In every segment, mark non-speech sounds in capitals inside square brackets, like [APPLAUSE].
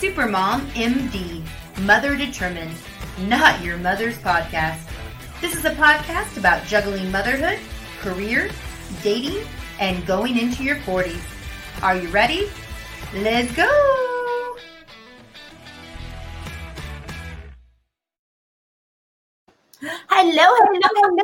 Supermom MD, Mother Determined, not your mother's podcast. This is a podcast about juggling motherhood, career, dating, and going into your 40s. Are you ready? Let's go! Hello, hello,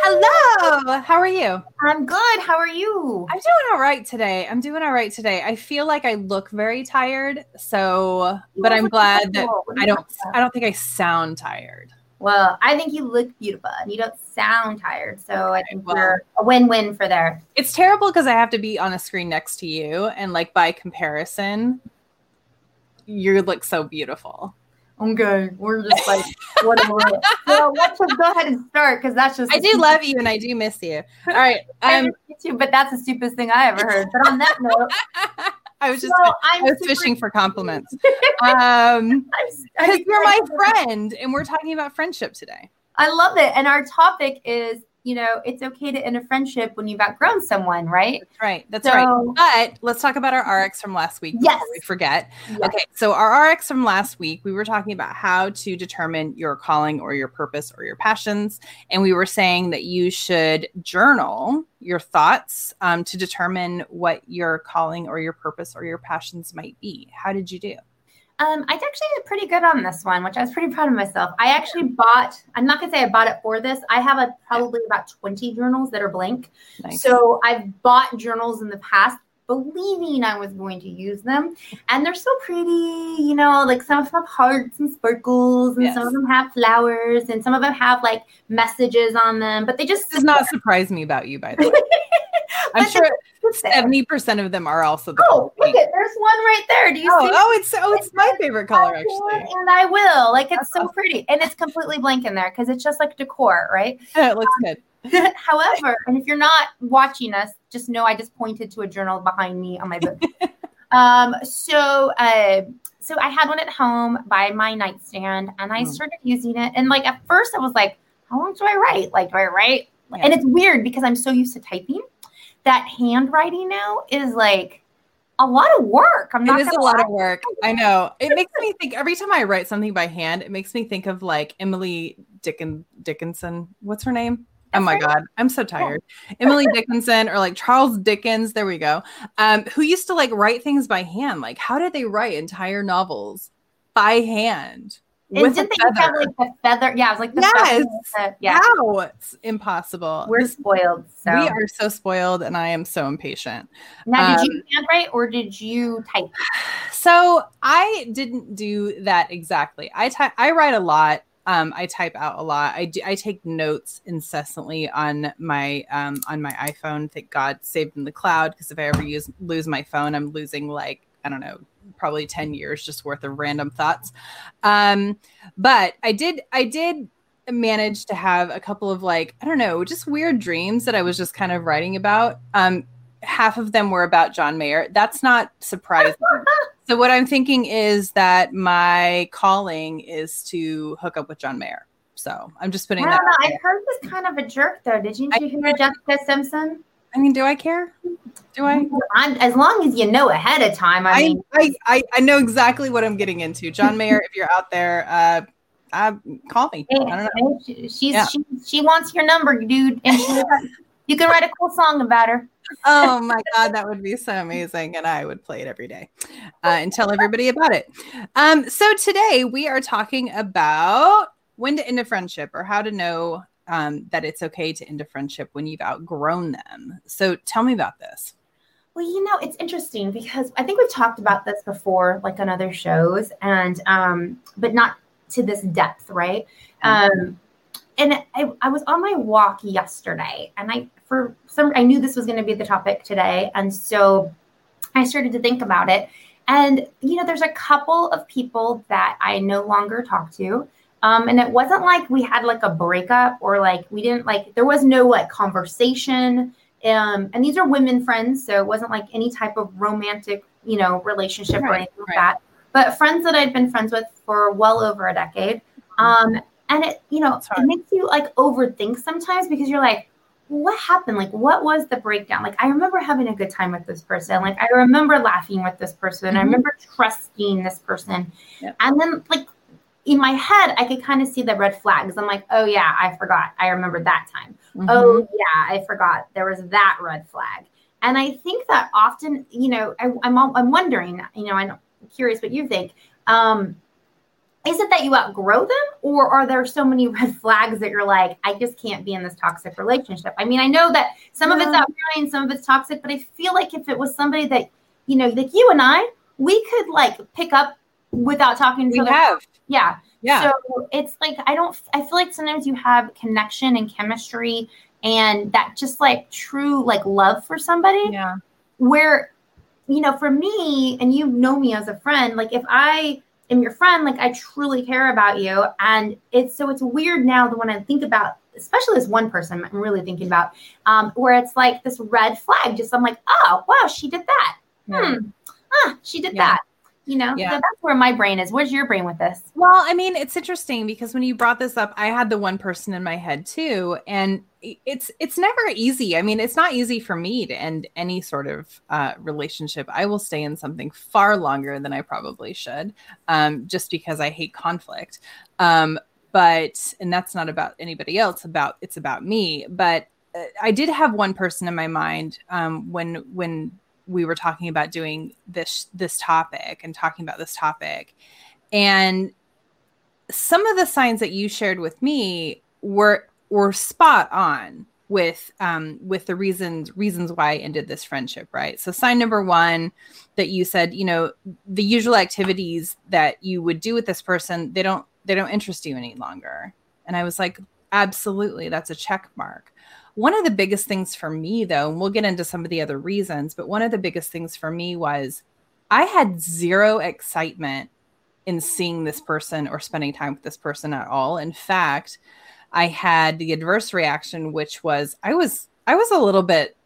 hello. Hello. How are you? I'm good. How are you? I'm doing all right today. I'm doing all right today. I feel like I look very tired, so but I'm glad that I don't I don't think I sound tired. Well, I think you look beautiful and you don't sound tired. So I think well, we're a win-win for there. It's terrible because I have to be on a screen next to you and like by comparison, you look so beautiful. Okay, we're just like whatever. [LAUGHS] well, let's just go ahead and start because that's just. I do [LAUGHS] love you and I do miss you. [LAUGHS] All right, um, too, but that's the stupidest thing I ever heard. But on that note, I was just I was fishing for compliments. Um, because you're my friend, and we're talking about friendship today. I love it, and our topic is you know, it's okay to end a friendship when you've outgrown someone, right? That's right. That's so, right. But let's talk about our RX from last week yes. we forget. Yes. Okay. So our RX from last week, we were talking about how to determine your calling or your purpose or your passions. And we were saying that you should journal your thoughts um, to determine what your calling or your purpose or your passions might be. How did you do? Um, I actually did pretty good on this one, which I was pretty proud of myself. I actually bought, I'm not gonna say I bought it for this. I have a probably about 20 journals that are blank. Nice. So I've bought journals in the past believing I was going to use them. And they're so pretty, you know, like some of them have hearts and sparkles, and yes. some of them have flowers, and some of them have like messages on them, but they just does not surprise me about you, by the way. [LAUGHS] I'm sure seventy percent of them are also. The oh, look it! There's one right there. Do you oh, see? Oh, it's oh, it's my favorite color actually. And I will like it's That's so awesome. pretty, and it's completely blank in there because it's just like decor, right? [LAUGHS] it looks um, good. [LAUGHS] However, and if you're not watching us, just know I just pointed to a journal behind me on my book. [LAUGHS] um, so, uh, so I had one at home by my nightstand, and I mm. started using it. And like at first, I was like, "How long do I write? Like, do I write?" Yeah. And it's weird because I'm so used to typing that handwriting now is like a lot of work. I'm not. It is a lot of work. I know. It makes me think every time I write something by hand, it makes me think of like Emily Dickon Dickinson. What's her name? oh my god i'm so tired [LAUGHS] emily dickinson or like charles dickens there we go um who used to like write things by hand like how did they write entire novels by hand and didn't they have like the feather? Yeah, it was like the yes. Feather, yeah. Wow, it's impossible. We're spoiled. So. We are so spoiled, and I am so impatient. Now, um, did you handwrite or did you type? So I didn't do that exactly. I type. I write a lot. Um, I type out a lot. I do, I take notes incessantly on my um, on my iPhone. Thank God, saved in the cloud. Because if I ever use lose my phone, I'm losing like I don't know, probably ten years just worth of random thoughts. Um, but I did I did manage to have a couple of like I don't know, just weird dreams that I was just kind of writing about. Um, half of them were about John Mayer. That's not surprising. [LAUGHS] So what I'm thinking is that my calling is to hook up with John Mayer. So I'm just putting I that. Know, I heard this kind of a jerk though. Did you hear Jessica Simpson? I mean, do I care? Do I? I'm, as long as you know ahead of time. I, I mean, I, I, I, know exactly what I'm getting into. John Mayer, if you're out there, uh, uh, call me. Hey, I don't know. She's yeah. she, she wants your number, dude, and she, [LAUGHS] you can write a cool song about her oh my god that would be so amazing and i would play it every day uh, and tell everybody about it um, so today we are talking about when to end a friendship or how to know um, that it's okay to end a friendship when you've outgrown them. So tell me about this. Well you know it's interesting because i think we've talked about this before like on other shows and um, but not to this depth right? Mm-hmm. um, and I, I was on my walk yesterday and I for some I knew this was going to be the topic today and so I started to think about it. And you know there's a couple of people that I no longer talk to um, and it wasn't like we had like a breakup or like we didn't like there was no like conversation um, and these are women friends so it wasn't like any type of romantic you know relationship right, or anything right. like that but friends that I'd been friends with for well over a decade um, and it you know it makes you like overthink sometimes because you're like what happened? Like, what was the breakdown? Like, I remember having a good time with this person. Like, I remember laughing with this person. Mm-hmm. I remember trusting this person. Yep. And then, like, in my head, I could kind of see the red flags. I'm like, oh, yeah, I forgot. I remember that time. Mm-hmm. Oh, yeah, I forgot. There was that red flag. And I think that often, you know, I, am I'm, I'm wondering, you know, I'm curious what you think. Um, is it that you outgrow them or are there so many [LAUGHS] red flags that you're like i just can't be in this toxic relationship i mean i know that some yeah. of it's outgrowing some of it's toxic but i feel like if it was somebody that you know like you and i we could like pick up without talking to we have. Yeah. Yeah. So it's like i don't i feel like sometimes you have connection and chemistry and that just like true like love for somebody yeah. where you know for me and you know me as a friend like if i am your friend like i truly care about you. And it's so it's weird now that when i think about especially this one person i'm really thinking about um, where it's like this red flag just i'm like oh wow she did that. Yeah. hmm. Ah, she did yeah. that you know yeah. so that's where my brain is. Where's your brain with this? Well i mean it's interesting because when you brought this up i had the one person in my head too and it's it's never easy. I mean it's not easy for me to end any sort of uh, relationship. I will stay in something far longer than i probably should um, just because i hate conflict. Um, but and that's not about anybody else about it's about me. But uh, i did have one person in my mind um, when when we were talking about doing this this topic and talking about this topic and some of the signs that you shared with me were were spot on with um with the reasons reasons why I ended this friendship, right? So sign number 1 that you said, you know, the usual activities that you would do with this person, they don't they don't interest you any longer. And I was like, absolutely, that's a check mark. One of the biggest things for me, though, and we'll get into some of the other reasons, but one of the biggest things for me was I had zero excitement in seeing this person or spending time with this person at all. In fact, I had the adverse reaction, which was I was I was a little bit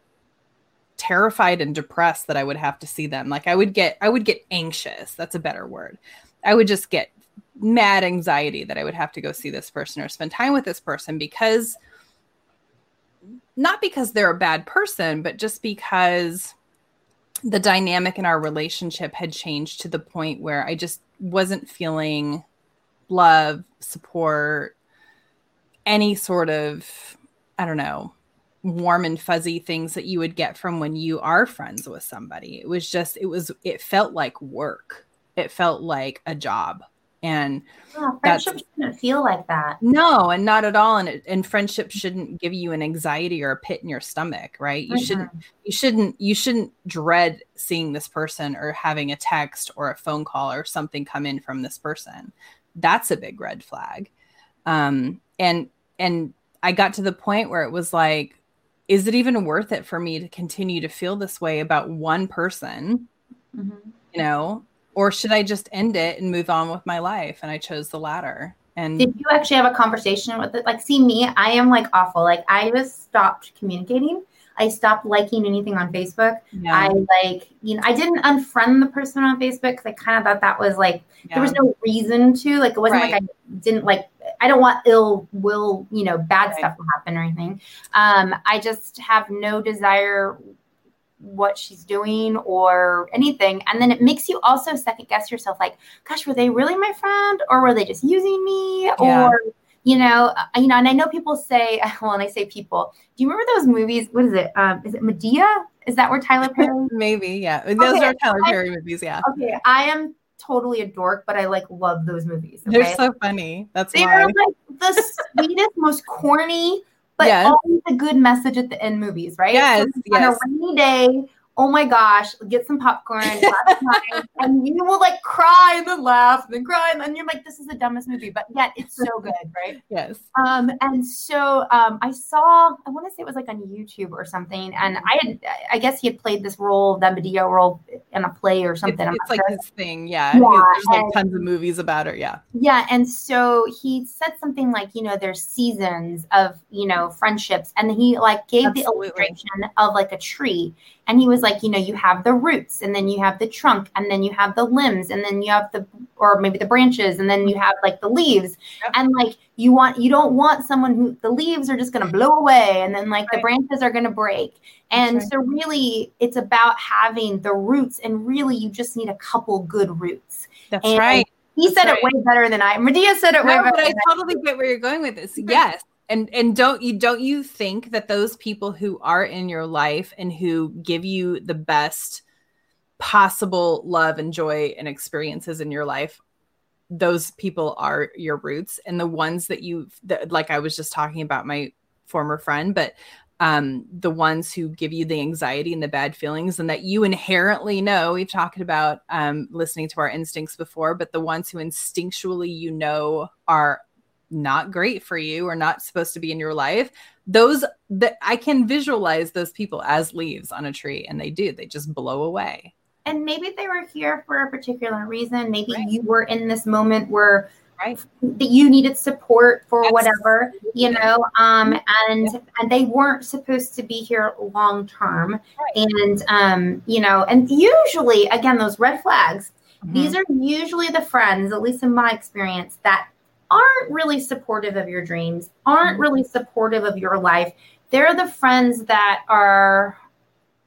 terrified and depressed that I would have to see them. Like I would get I would get anxious. That's a better word. I would just get mad anxiety that I would have to go see this person or spend time with this person because not because they're a bad person, but just because the dynamic in our relationship had changed to the point where I just wasn't feeling love, support, any sort of, I don't know, warm and fuzzy things that you would get from when you are friends with somebody. It was just, it was, it felt like work. It felt like a job and oh, friendship shouldn't feel like that. No and not at all and it, and friendship shouldn't give you an anxiety or a pit in your stomach right? You mm-hmm. shouldn't you shouldn't you shouldn't dread seeing this person or having a text or a phone call or something come in from this person. That's a big red flag. Um and and i got to the point where it was like is it even worth it for me to continue to feel this way about one person? Mm-hmm. you know or should I just end it and move on with my life? And I chose the latter. And did you actually have a conversation with it? Like, see me, I am like awful. Like, I just stopped communicating. I stopped liking anything on Facebook. Yeah. I like, you know, I didn't unfriend the person on Facebook because I kind of thought that was like yeah. there was no reason to. Like, it wasn't right. like I didn't like. I don't want ill will, you know, bad right. stuff to happen or anything. Um, I just have no desire what she's doing or anything and then it makes you also second guess yourself like gosh were they really my friend or were they just using me yeah. or you know uh, you know and i know people say [LAUGHS] well and i say people do you remember those movies what is it um, is it Madea? is that where tyler perry [LAUGHS] maybe yeah those okay, are tyler I, perry movies yeah okay i am totally a dork but i like love those movies okay? they're so funny that's they're why. like the [LAUGHS] sweetest most corny but yes. always a good message at the end movies, right? Yes, so yes. On a rainy day, oh my gosh, get some popcorn, [LAUGHS] and you will like cry and then laugh and then cry and then you're like, this is the dumbest movie, but yet it's so good, right? yes. Um, and so um, I saw, I want to say it was like on YouTube or something, and I had, I guess he had played this role, the Madea role, in a play or something. It's, it's like sure. his thing, yeah. yeah There's like and, tons of movies about it, yeah. Yeah, and so he said something like, you know, there's seasons of you know friendships, and he like gave Absolutely. the illustration of like a tree and he was like, you know, you have the roots and then you have the trunk and then you have the limbs and then you have the or maybe the branches and then you have like the leaves Yep. and like you want you don't want someone who the leaves are just going to blow away and then like the branches are going to break and right. so really it's about having the roots and really you just need a couple good roots That's And right. he That's said right. it way better than i madea said it way No, better but I than I totally get where you're going with this. Yes. And and don't you don't you think that those people who are in your life and who give you the best possible love and joy and experiences in your life those people are your roots and the ones that you like I was just talking about my former friend but um the ones who give you the anxiety and the bad feelings and that you inherently know we've talked about um listening to our instincts before but the ones who instinctually you know are not great for you or not supposed to be in your life those that i can visualize those people as leaves on a tree and they do they just blow away. And maybe they were here for a particular reason. Maybe Right. you were in this moment where Right. that you needed support for whatever you know um and and they weren't supposed to be here long term. And um you know and usually again those red flags these are usually the friends at least in my experience that aren't really supportive of your dreams aren't Mhm. really supportive of your life they're the friends that are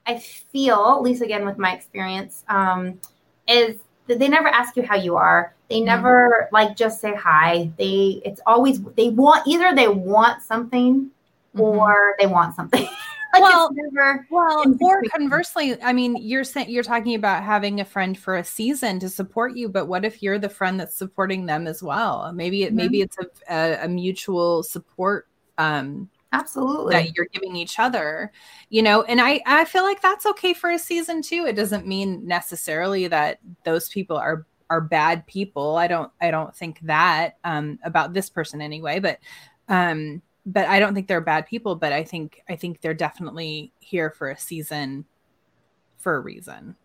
i feel at least again with my experience um is that they never ask you how you are they Mhm. never like just say hi they it's always they want either they want something Mhm. or they want something [LAUGHS] like Well, never Well, or conversely, I mean, you're saying you're talking about having a friend for a season to support you, but what if you're the friend that's supporting them as well? Maybe it Mhm. maybe it's a, a, a mutual support um, absolutely that you're giving each other, you know. And I I feel like that's okay for a season too. It doesn't mean necessarily that those people are are bad people. I don't I don't think that um, about this person anyway, but um but I don't think they're bad people, but I think I think they're definitely here for a season for a reason.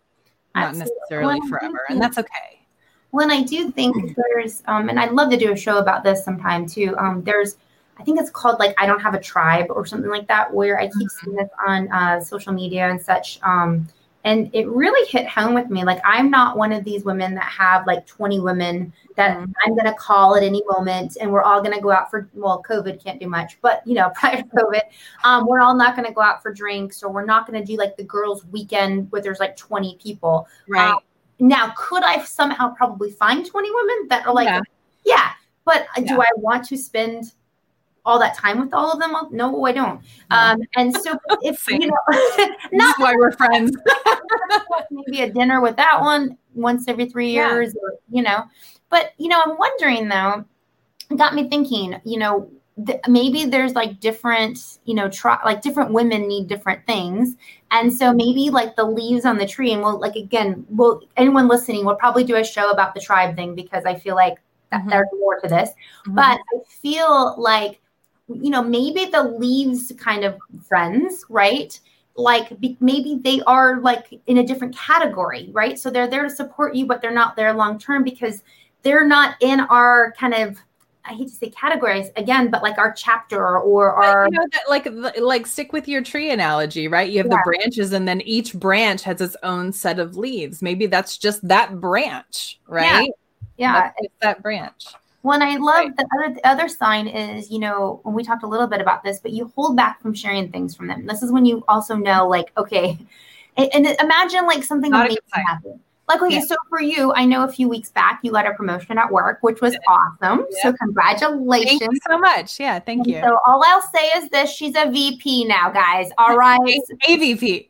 Not Absolutely. necessarily Well, forever. And that's okay. Well, and I do think there's, um, and I'd love to do a show about this sometime too. Um, there's, I think it's called like I don't have a tribe or something like that, where I keep seeing this on uh, social media and such. Um, and it really hit home with me. Like I'm not one of these women that have like 20 women that Mhm. I'm going to call at any moment, and we're all going to go out for. Well, COVID can't do much, but you know, [LAUGHS] prior to COVID, um, we're all not going to go out for drinks, or we're not going to do like the girls' weekend where there's like 20 people. Right. Now, could I somehow probably find 20 women that are like, Yeah. yeah, but uh, do I want to spend all that time with all of them? No, I don't. Um, and so [LAUGHS] if you know, [LAUGHS] not why we're friends. [LAUGHS] maybe a dinner with that one once every three Yeah. years, or, you know, but you know, I'm wondering though, got me thinking, you know, th- maybe there's like different, you know, try like different women need different things. And so maybe like the leaves on the tree, and we'll like again, well, anyone listening, we'll probably do a show about the tribe thing because I feel like that Mhm. there's more to this. But I feel like, you know, maybe the leaves kind of friends, right? Like be, maybe they are like in a different category, right? So they're there to support you, but they're not there long term because they're not in our kind of, I hate to say categories again, but like our chapter or our. you know that like like stick with your tree analogy right you have Yeah. the branches and then each branch has its own set of leaves maybe that's just that branch right yeah, just that branch Well, and I love Right. the other the other sign is, you know, when we talked a little bit about this, but you hold back from sharing things from them. This is when you also know, like, okay, [LAUGHS] and, and imagine like something Not amazing happened. Like, okay, Yeah. so for you, I know a few weeks back you got a promotion at work, which was awesome. Yeah. So thank congratulations. you so much yeah thank And you So all I'll say is this: she's a VP now, guys. All right, avp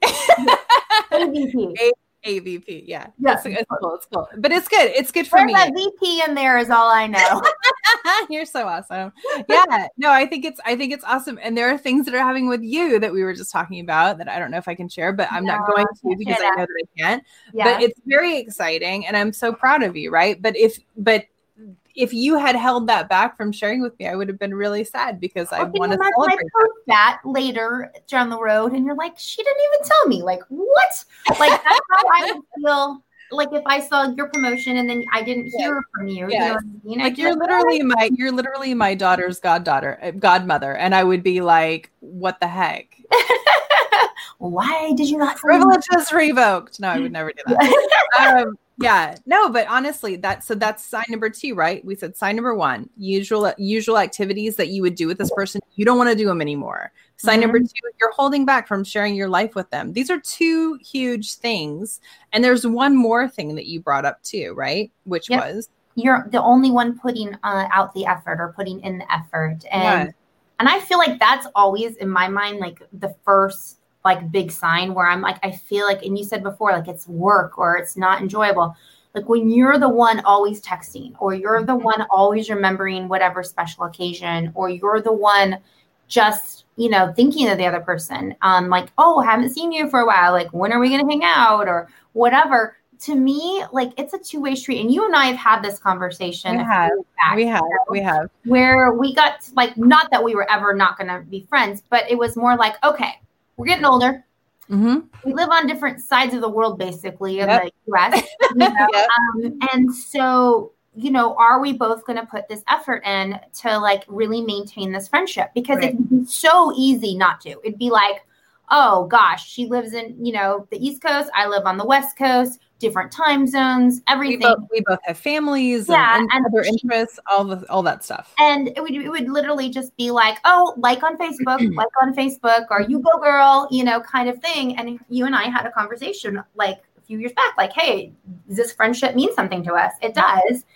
a VP. [LAUGHS] avp yeah Yeah. it's, it's cool it's cool but it's good it's good for There's me a VP in there, is all I know. [LAUGHS] You're so awesome. Yeah. No, I think it's I think it's awesome. And there are things that are happening with you that we were just talking about that I don't know if I can share, but I'm not going to because I know that I can't. Yeah. But it's very exciting and I'm so proud of you, right? But if but if you had held that back from sharing with me, I would have been really sad because I want to imagine I celebrate. that later down the road, and you're like, she didn't even tell me. Like, what? Like that's how I would [LAUGHS] feel. Like if I saw your promotion and then I didn't Yeah. hear from you. Yeah. you know I mean? like you're literally my you're literally my daughter's goddaughter, uh, godmother, and I would be like, "What the heck? [LAUGHS] why did you not? Privilege is revoked." No, I would never do that. [LAUGHS] um, yeah. No but honestly that so that's sign number two right? We said sign number one usual usual activities that you would do with this person. You don't want to do them anymore. Sign mm-hmm. number two you're holding back from sharing your life with them. These are two huge things. And there's one more thing that you brought up too right? Which yep. was? You're the only one putting uh, out the effort or putting in the effort. And yeah. and i feel like that's always in my mind like the first like big sign where I'm like, I feel like, and you said before, like it's work or it's not enjoyable. Like when you're the one always texting, or you're the mm-hmm. one always remembering whatever special occasion, or you're the one just, you know, thinking of the other person, um, like, oh, haven't seen you for a while. Like, when are we going to hang out or whatever? To me, like it's a two way street. And you and I have had this conversation. We have. Back, we have. You know, we have. Where we got like, not that we were ever not going to be friends, but it was more like, okay, we're getting older. Mm-hmm. We live on different sides of the world, basically, in yep. the US. [LAUGHS] You know? yep. um, and so, you know, are we both going to put this effort in to like really maintain this friendship? Because right. it'd be so easy not to. It'd be like, oh gosh, she lives in, you know, the East Coast. I live on the West Coast different time zones, everything. We both, we both have families yeah, and, and other interests, all the all that stuff. And it would it would literally just be like, oh, like on Facebook, [CLEARS THROAT] like on Facebook, or you go girl, you know, kind of thing. And you and I had a conversation like a few years back, like, hey, does this friendship mean something to us? It does.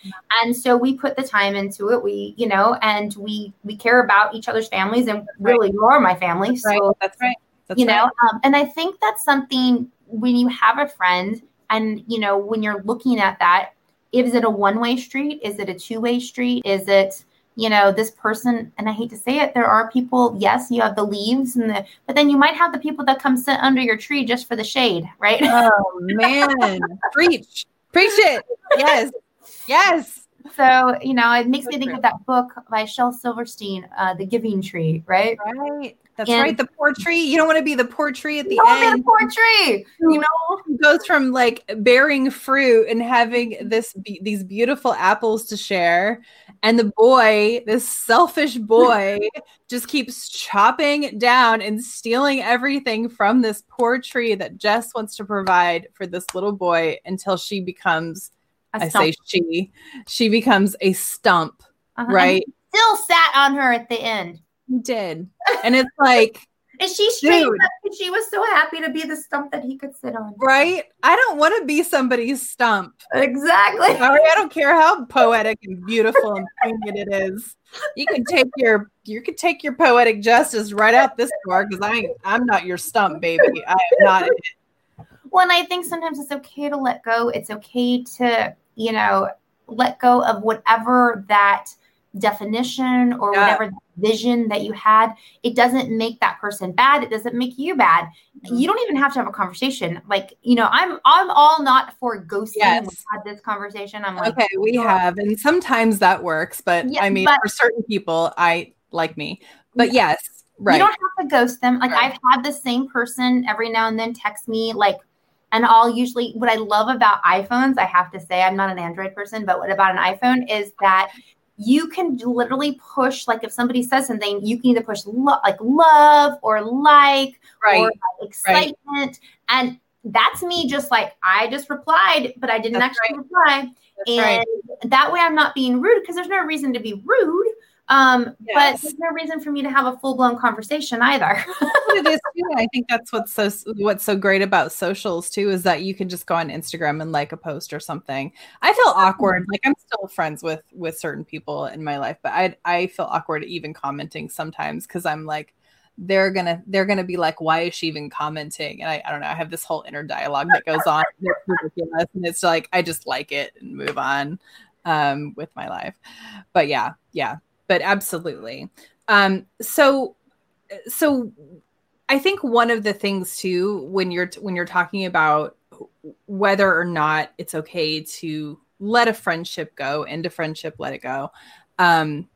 And so we put the time into it. We, you know, and we we care about each other's families and really you're my family. That's so right. that's right. That's you right. know, um, and I think that's something when you have a friend and, you know, when you're looking at that, is it a one way street? Is it a two way street? Is it, you know, this person, and I hate to say it, there are people, yes, you have the leaves and the, but then you might have the people that come sit under your tree just for the shade, right? Oh, man. [LAUGHS] Preach. Preach it. Yes. Yes. So, you know, it makes me think of that book by Shel Silverstein, uh, The Giving Tree, right? Right. That's and right. The poor tree. You don't want to be the poor tree at the end. the poor tree. You know, goes from like bearing fruit and having this be- these beautiful apples to share, and the boy, this selfish boy, [LAUGHS] just keeps chopping down and stealing everything from this poor tree that Jess wants to provide for this little boy until she becomes. I say she. She becomes a stump, uh-huh. right? Still sat on her at the end. He did. And it's like, and she straightened up and she was so happy to be the stump that he could sit on. Right? I don't want to be somebody's stump. Exactly. Sorry, I don't care how poetic and beautiful and poignant it is. You can take your you can take your poetic justice right out this door because I I'm not your stump, baby. I am not Well, and I think sometimes it's okay to let go. It's okay to, you know, let go of whatever that definition or yeah. whatever vision that you had it doesn't make that person bad it doesn't make you bad mm-hmm. you don't even have to have a conversation like you know i'm i'm all not for ghosting yes. we had this conversation i'm like okay we oh. have and sometimes that works but yeah, i mean but, for certain people i like me but yeah. yes right you don't have to ghost them like right. i've had the same person every now and then text me like and I'll usually, what I love about iPhones, I have to say, I'm not an Android person, but what about an iPhone is that you can literally push like if somebody says something you can either push lo- like love or like right. or like, excitement right. and that's me just like i just replied but i didn't that's actually right. reply that's and that way i'm not being rude because there's no reason to be rude um, yes. but there's no reason for me to have a full blown conversation either. [LAUGHS] it is too. I think that's what's so what's so great about socials too is that you can just go on Instagram and like a post or something. I feel awkward. Like I'm still friends with with certain people in my life, but I I feel awkward even commenting sometimes because I'm like they're gonna they're gonna be like why is she even commenting and I, I don't know i have this whole inner dialogue that goes on and it's like i just like it and move on um with my life but yeah yeah but absolutely. Um, so, so I think one of the things too, when you're when you're talking about whether or not it's okay to let a friendship go, end a friendship, let it go. Um,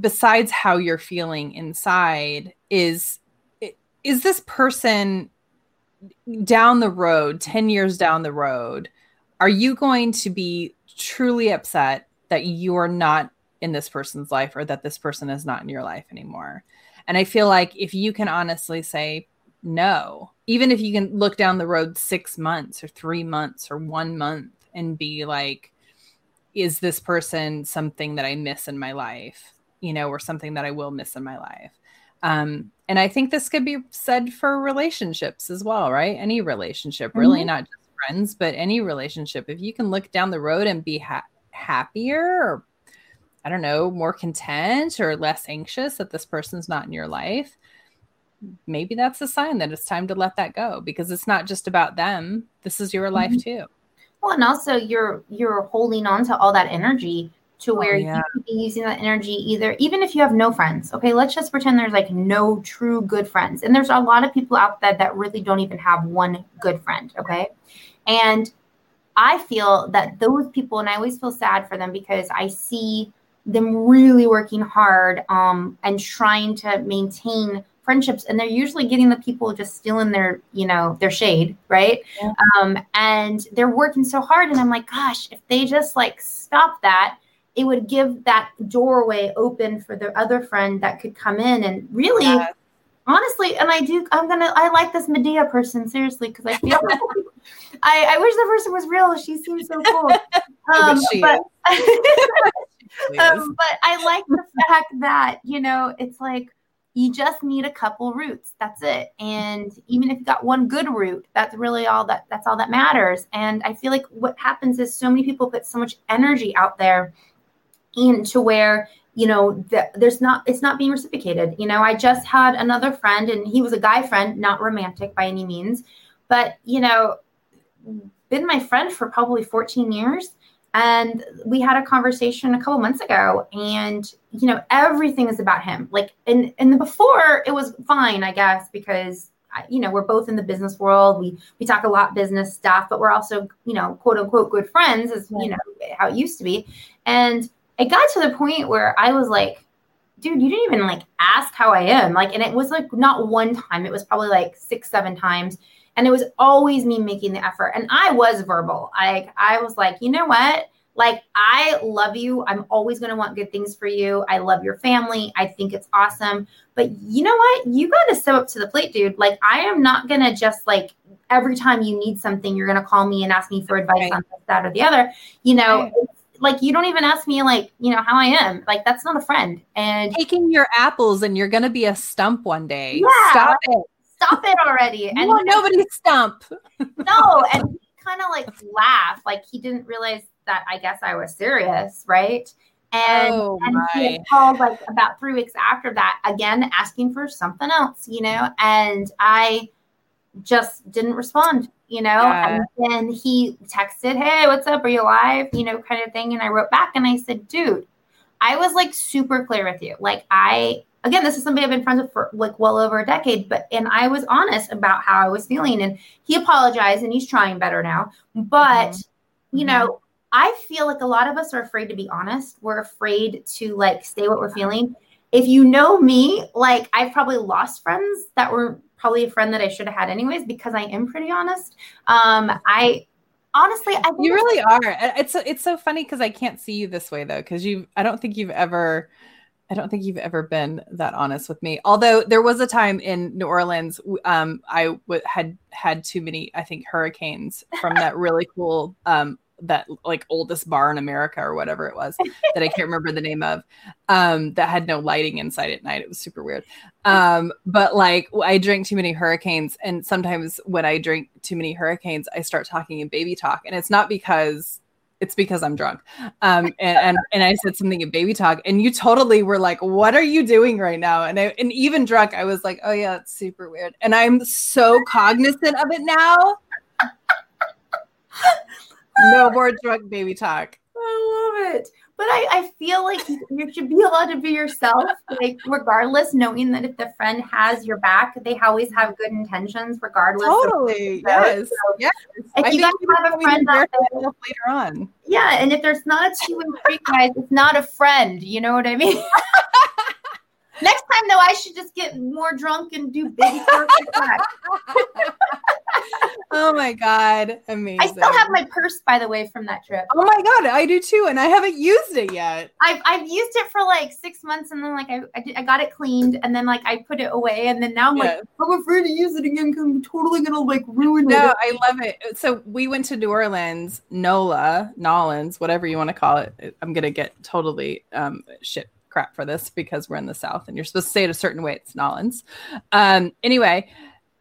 besides how you're feeling inside, is is this person down the road, ten years down the road? Are you going to be truly upset that you are not in this person's life or that this person is not in your life anymore. And I feel like if you can honestly say no, even if you can look down the road six months or three months or one month and be like, is this person something that I miss in my life? You know, or something that I will miss in my life. Um, and I think this could be said for relationships as well, right? Any relationship, really, mm-hmm. not just friends, but any relationship. If you can look down the road and be ha- happier or I don't know, more content or less anxious that this person's not in your life, maybe that's a sign that it's time to let that go because it's not just about them. This is your life mm-hmm. too. Well, and also you're you're holding on to all that energy to oh, where oh, yeah. you could be using that energy either even if you have no friends. Okay, let's just pretend there's like no true good friends. And there's a lot of people out there that really don't even have one good friend, okay? And I feel that those people and I always feel sad for them because I see them really working hard um, and trying to maintain friendships. And they're usually getting the people just stealing their you know their shade right? Yeah. um, and they're working so hard and i'm like gosh if they just like stop that it would give that doorway open for the other friend that could come in. And really honestly and i do i'm gonna i like this Madea person seriously because i feel [LAUGHS] I, I wish the person was real. She seems so cool. [LAUGHS] Um, but, [LAUGHS] um, but I like the fact that, you know, it's like you just need a couple roots. That's it. And even if you got one good root, that's really all that that's all that matters. And I feel like what happens is so many people put so much energy out there into where you know there's not it's not being reciprocated you know i just had another friend and he was a guy friend not romantic by any means but you know been my friend for probably 14 years and we had a conversation a couple months ago and you know everything is about him. Like in in the before it was fine i guess because you know we're both in the business world. We we talk a lot business stuff but we're also you know quote unquote good friends as you know how it used to be. And it got to the point where i was like dude you didn't even like ask how i am. Like and it was like not one time. It was probably like six seven times and it was always me making the effort. And I was verbal. I I was like, you know what? Like, I love you. I'm always going to want good things for you. I love your family. I think it's awesome. But you know what? You got to step up to the plate, dude. Like, I am not going to just like every time you need something, you're going to call me and ask me for advice right. on this, that, or the other. You know, right. like you don't even ask me, like, you know, how I am. Like, that's not a friend. And taking your apples and you're going to be a stump one day. Yeah, Stop it stop it already. And no, nobody stump. [LAUGHS] no, and he kind of like laughed, like he didn't realize that I guess I was serious, right? And, oh, and he called like about three weeks after that, again asking for something else, you know, and I just didn't respond, you know. Yeah. And then he texted, Hey, what's up? Are you alive? You know, kind of thing. And I wrote back and I said, Dude, I was like super clear with you. Like I again, this is somebody I've been friends with for like well over a decade, but and I was honest about how I was feeling. And he apologized and he's trying better now. But mm-hmm. you know, I feel like a lot of us are afraid to be honest. We're afraid to like say what we're feeling. If you know me, like I've probably lost friends that were probably a friend that I should have had anyways because I am pretty honest. Um, I honestly, I you really are. It's it's so funny because I can't see you this way though because you I don't think you've ever I don't think you've ever been that honest with me. Although there was a time in New Orleans, um, I w- had had too many, I think, hurricanes from that really [LAUGHS] cool, um, that like oldest bar in America or whatever it was that I can't remember the name of, um, that had no lighting inside at night. It was super weird. Um, but like I drink too many hurricanes, and sometimes when I drink too many hurricanes, I start talking in baby talk, and it's not because it's because I'm drunk. Um, and, and, and I said something in baby talk, and you totally were like, "What are you doing right now?" And I, and even drunk, I was like, "Oh yeah, it's super weird." And I'm so cognizant of it now. [LAUGHS] no more drunk baby talk. It but I, I feel like you should be allowed to be yourself, like regardless, knowing that if the friend has your back, they always have good intentions, regardless. Totally. Yes. So, yes. If I you guys have a friend out there, later on. Yeah, and if there's not a two-way street, guys, it's not a friend. You know what I mean? [LAUGHS] Next time, though, I should just get more drunk and do baby crack. [LAUGHS] oh my god, amazing! I still have my purse, by the way, from that trip. Oh my god, I do too, and I haven't used it yet. I've I've used it for like six months, and then like I I, did, I got it cleaned, and then like I put it away, and then now I'm like I'm afraid to use it again because I'm totally gonna like ruin no, it. No, I love it. So we went to New Orleans, NOLA, N'awlins, whatever you want to call it. I'm gonna get totally um shit crap for this because we're in the South and you're supposed to say it a certain way. It's N'awlins. Um, anyway,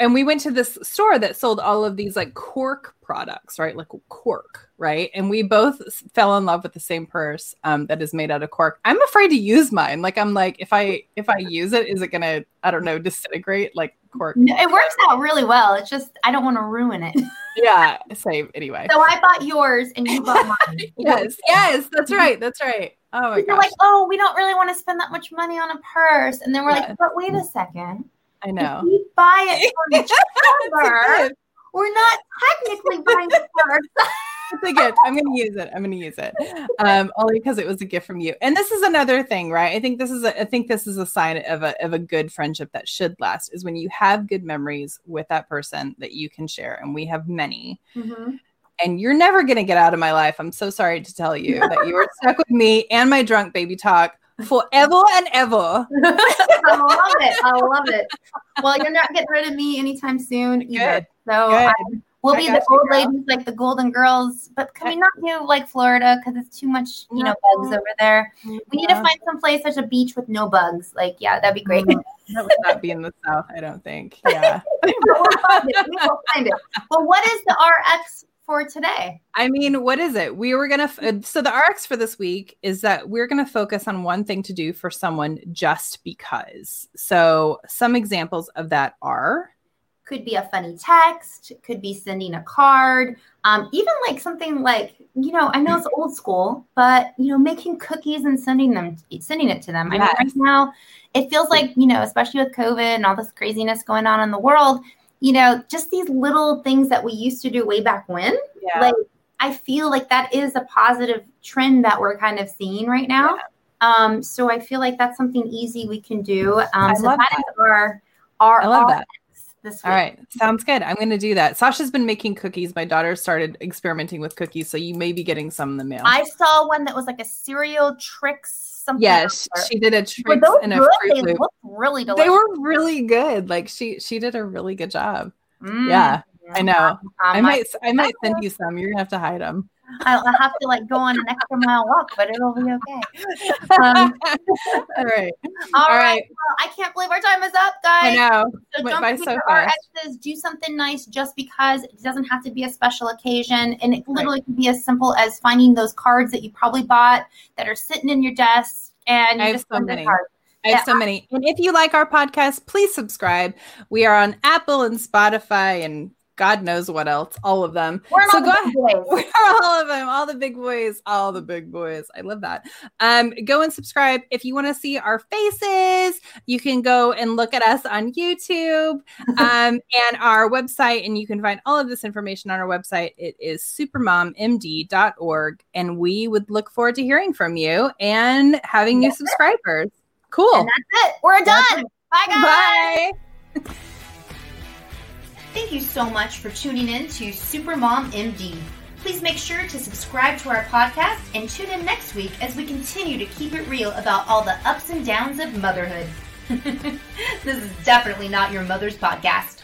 and we went to this store that sold all of these like cork products, right? Like cork, right? And we both fell in love with the same purse um, that is made out of cork. I'm afraid to use mine. Like I'm like, if I if I use it, is it gonna I don't know disintegrate like cork? No, it works out really well. It's just I don't want to ruin it. [LAUGHS] yeah, same anyway. So I bought yours and you bought mine. [LAUGHS] yes, yes, that's right, that's right. Oh my You're like, oh, we don't really want to spend that much money on a purse, and then we're yeah. like, but wait a second I know. We buy it [LAUGHS] from each other, we're not technically buying it first. [LAUGHS] it's a gift. I'm going to use it. I'm going to use it. Um, only because it was a gift from you. And this is another thing, right? I think this is a, I think this is a sign of a, of a good friendship that should last is when you have good memories with that person that you can share. And we have many. Mm-hmm. And you're never going to get out of my life. I'm so sorry to tell you that you are stuck with me and my drunk baby talk forever and ever. [LAUGHS] I love it. I love it. Well, you're not getting rid of me anytime soon either. Good. So Good. we'll I be the old ladies like the Golden Girls. But can we not do like Florida because it's too much, you know, bugs mm-hmm. over there? We need to mm-hmm. find some place such a beach with no bugs. Like, yeah, that'd be great. Mm-hmm. that would not be in the South, I don't think. Yeah. [LAUGHS] we'll find it. We will find it. Well, what is the RX for today? I mean, what is it? We were going to, uh, so the RX for this week is that we're going to focus on one thing to do for someone just because. So some examples of that are could be a funny text, could be sending a card, um, even like something like, you know, I know it's old school, but you know, making cookies and sending them, sending it to them. Yes. I mean, right now it feels like, you know, especially with COVID and all this craziness going on in the world, you know, just these little things that we used to do way back when. Yeah. Like I feel like that is a positive trend that we're kind of seeing right now. Yeah. Um, so I feel like that's something easy we can do. Um, I so love that, that is our our I love that. This All right, sounds good. I'm going to do that. Sasha's been making cookies. My daughter started experimenting with cookies, so you may be getting some in the mail. I saw one that was like a cereal tricks something. Yes, she did a trick and a good? fruit they loop. really delicious. They were really good. Like she she did a really good job. Mm. Yeah, I know. Um, I might I might send you some. You're gonna have to hide them. I'll, I'll, have to like go on an extra mile walk, but it'll be okay. [LAUGHS] Um, all right. [LAUGHS] all, all right. right. Well, I can't believe our time is up, guys. I know. So Went don't so fast. Extras, do something nice just because it doesn't have to be a special occasion. And it literally right. can be as simple as finding those cards that you probably bought that are sitting in your desk and you I just have so many. I have yeah. so many. And if you like our podcast, please subscribe. We are on Apple and Spotify and God knows what else, all of them. We're so go ahead. [LAUGHS] We're all of them, all the big boys, all the big boys. I love that. Um, go and subscribe if you want to see our faces. You can go and look at us on YouTube [LAUGHS] um, and our website, and you can find all of this information on our website. It is supermommd.org, and we would look forward to hearing from you and having new subscribers. Cool. And that's it. We're done. Bye, guys. Bye. Thank you so much for tuning in to Supermom MD. Please make sure to subscribe to our podcast and tune in next week as we continue to keep it real about all the ups and downs of motherhood. [LAUGHS] this is definitely not your mother's podcast.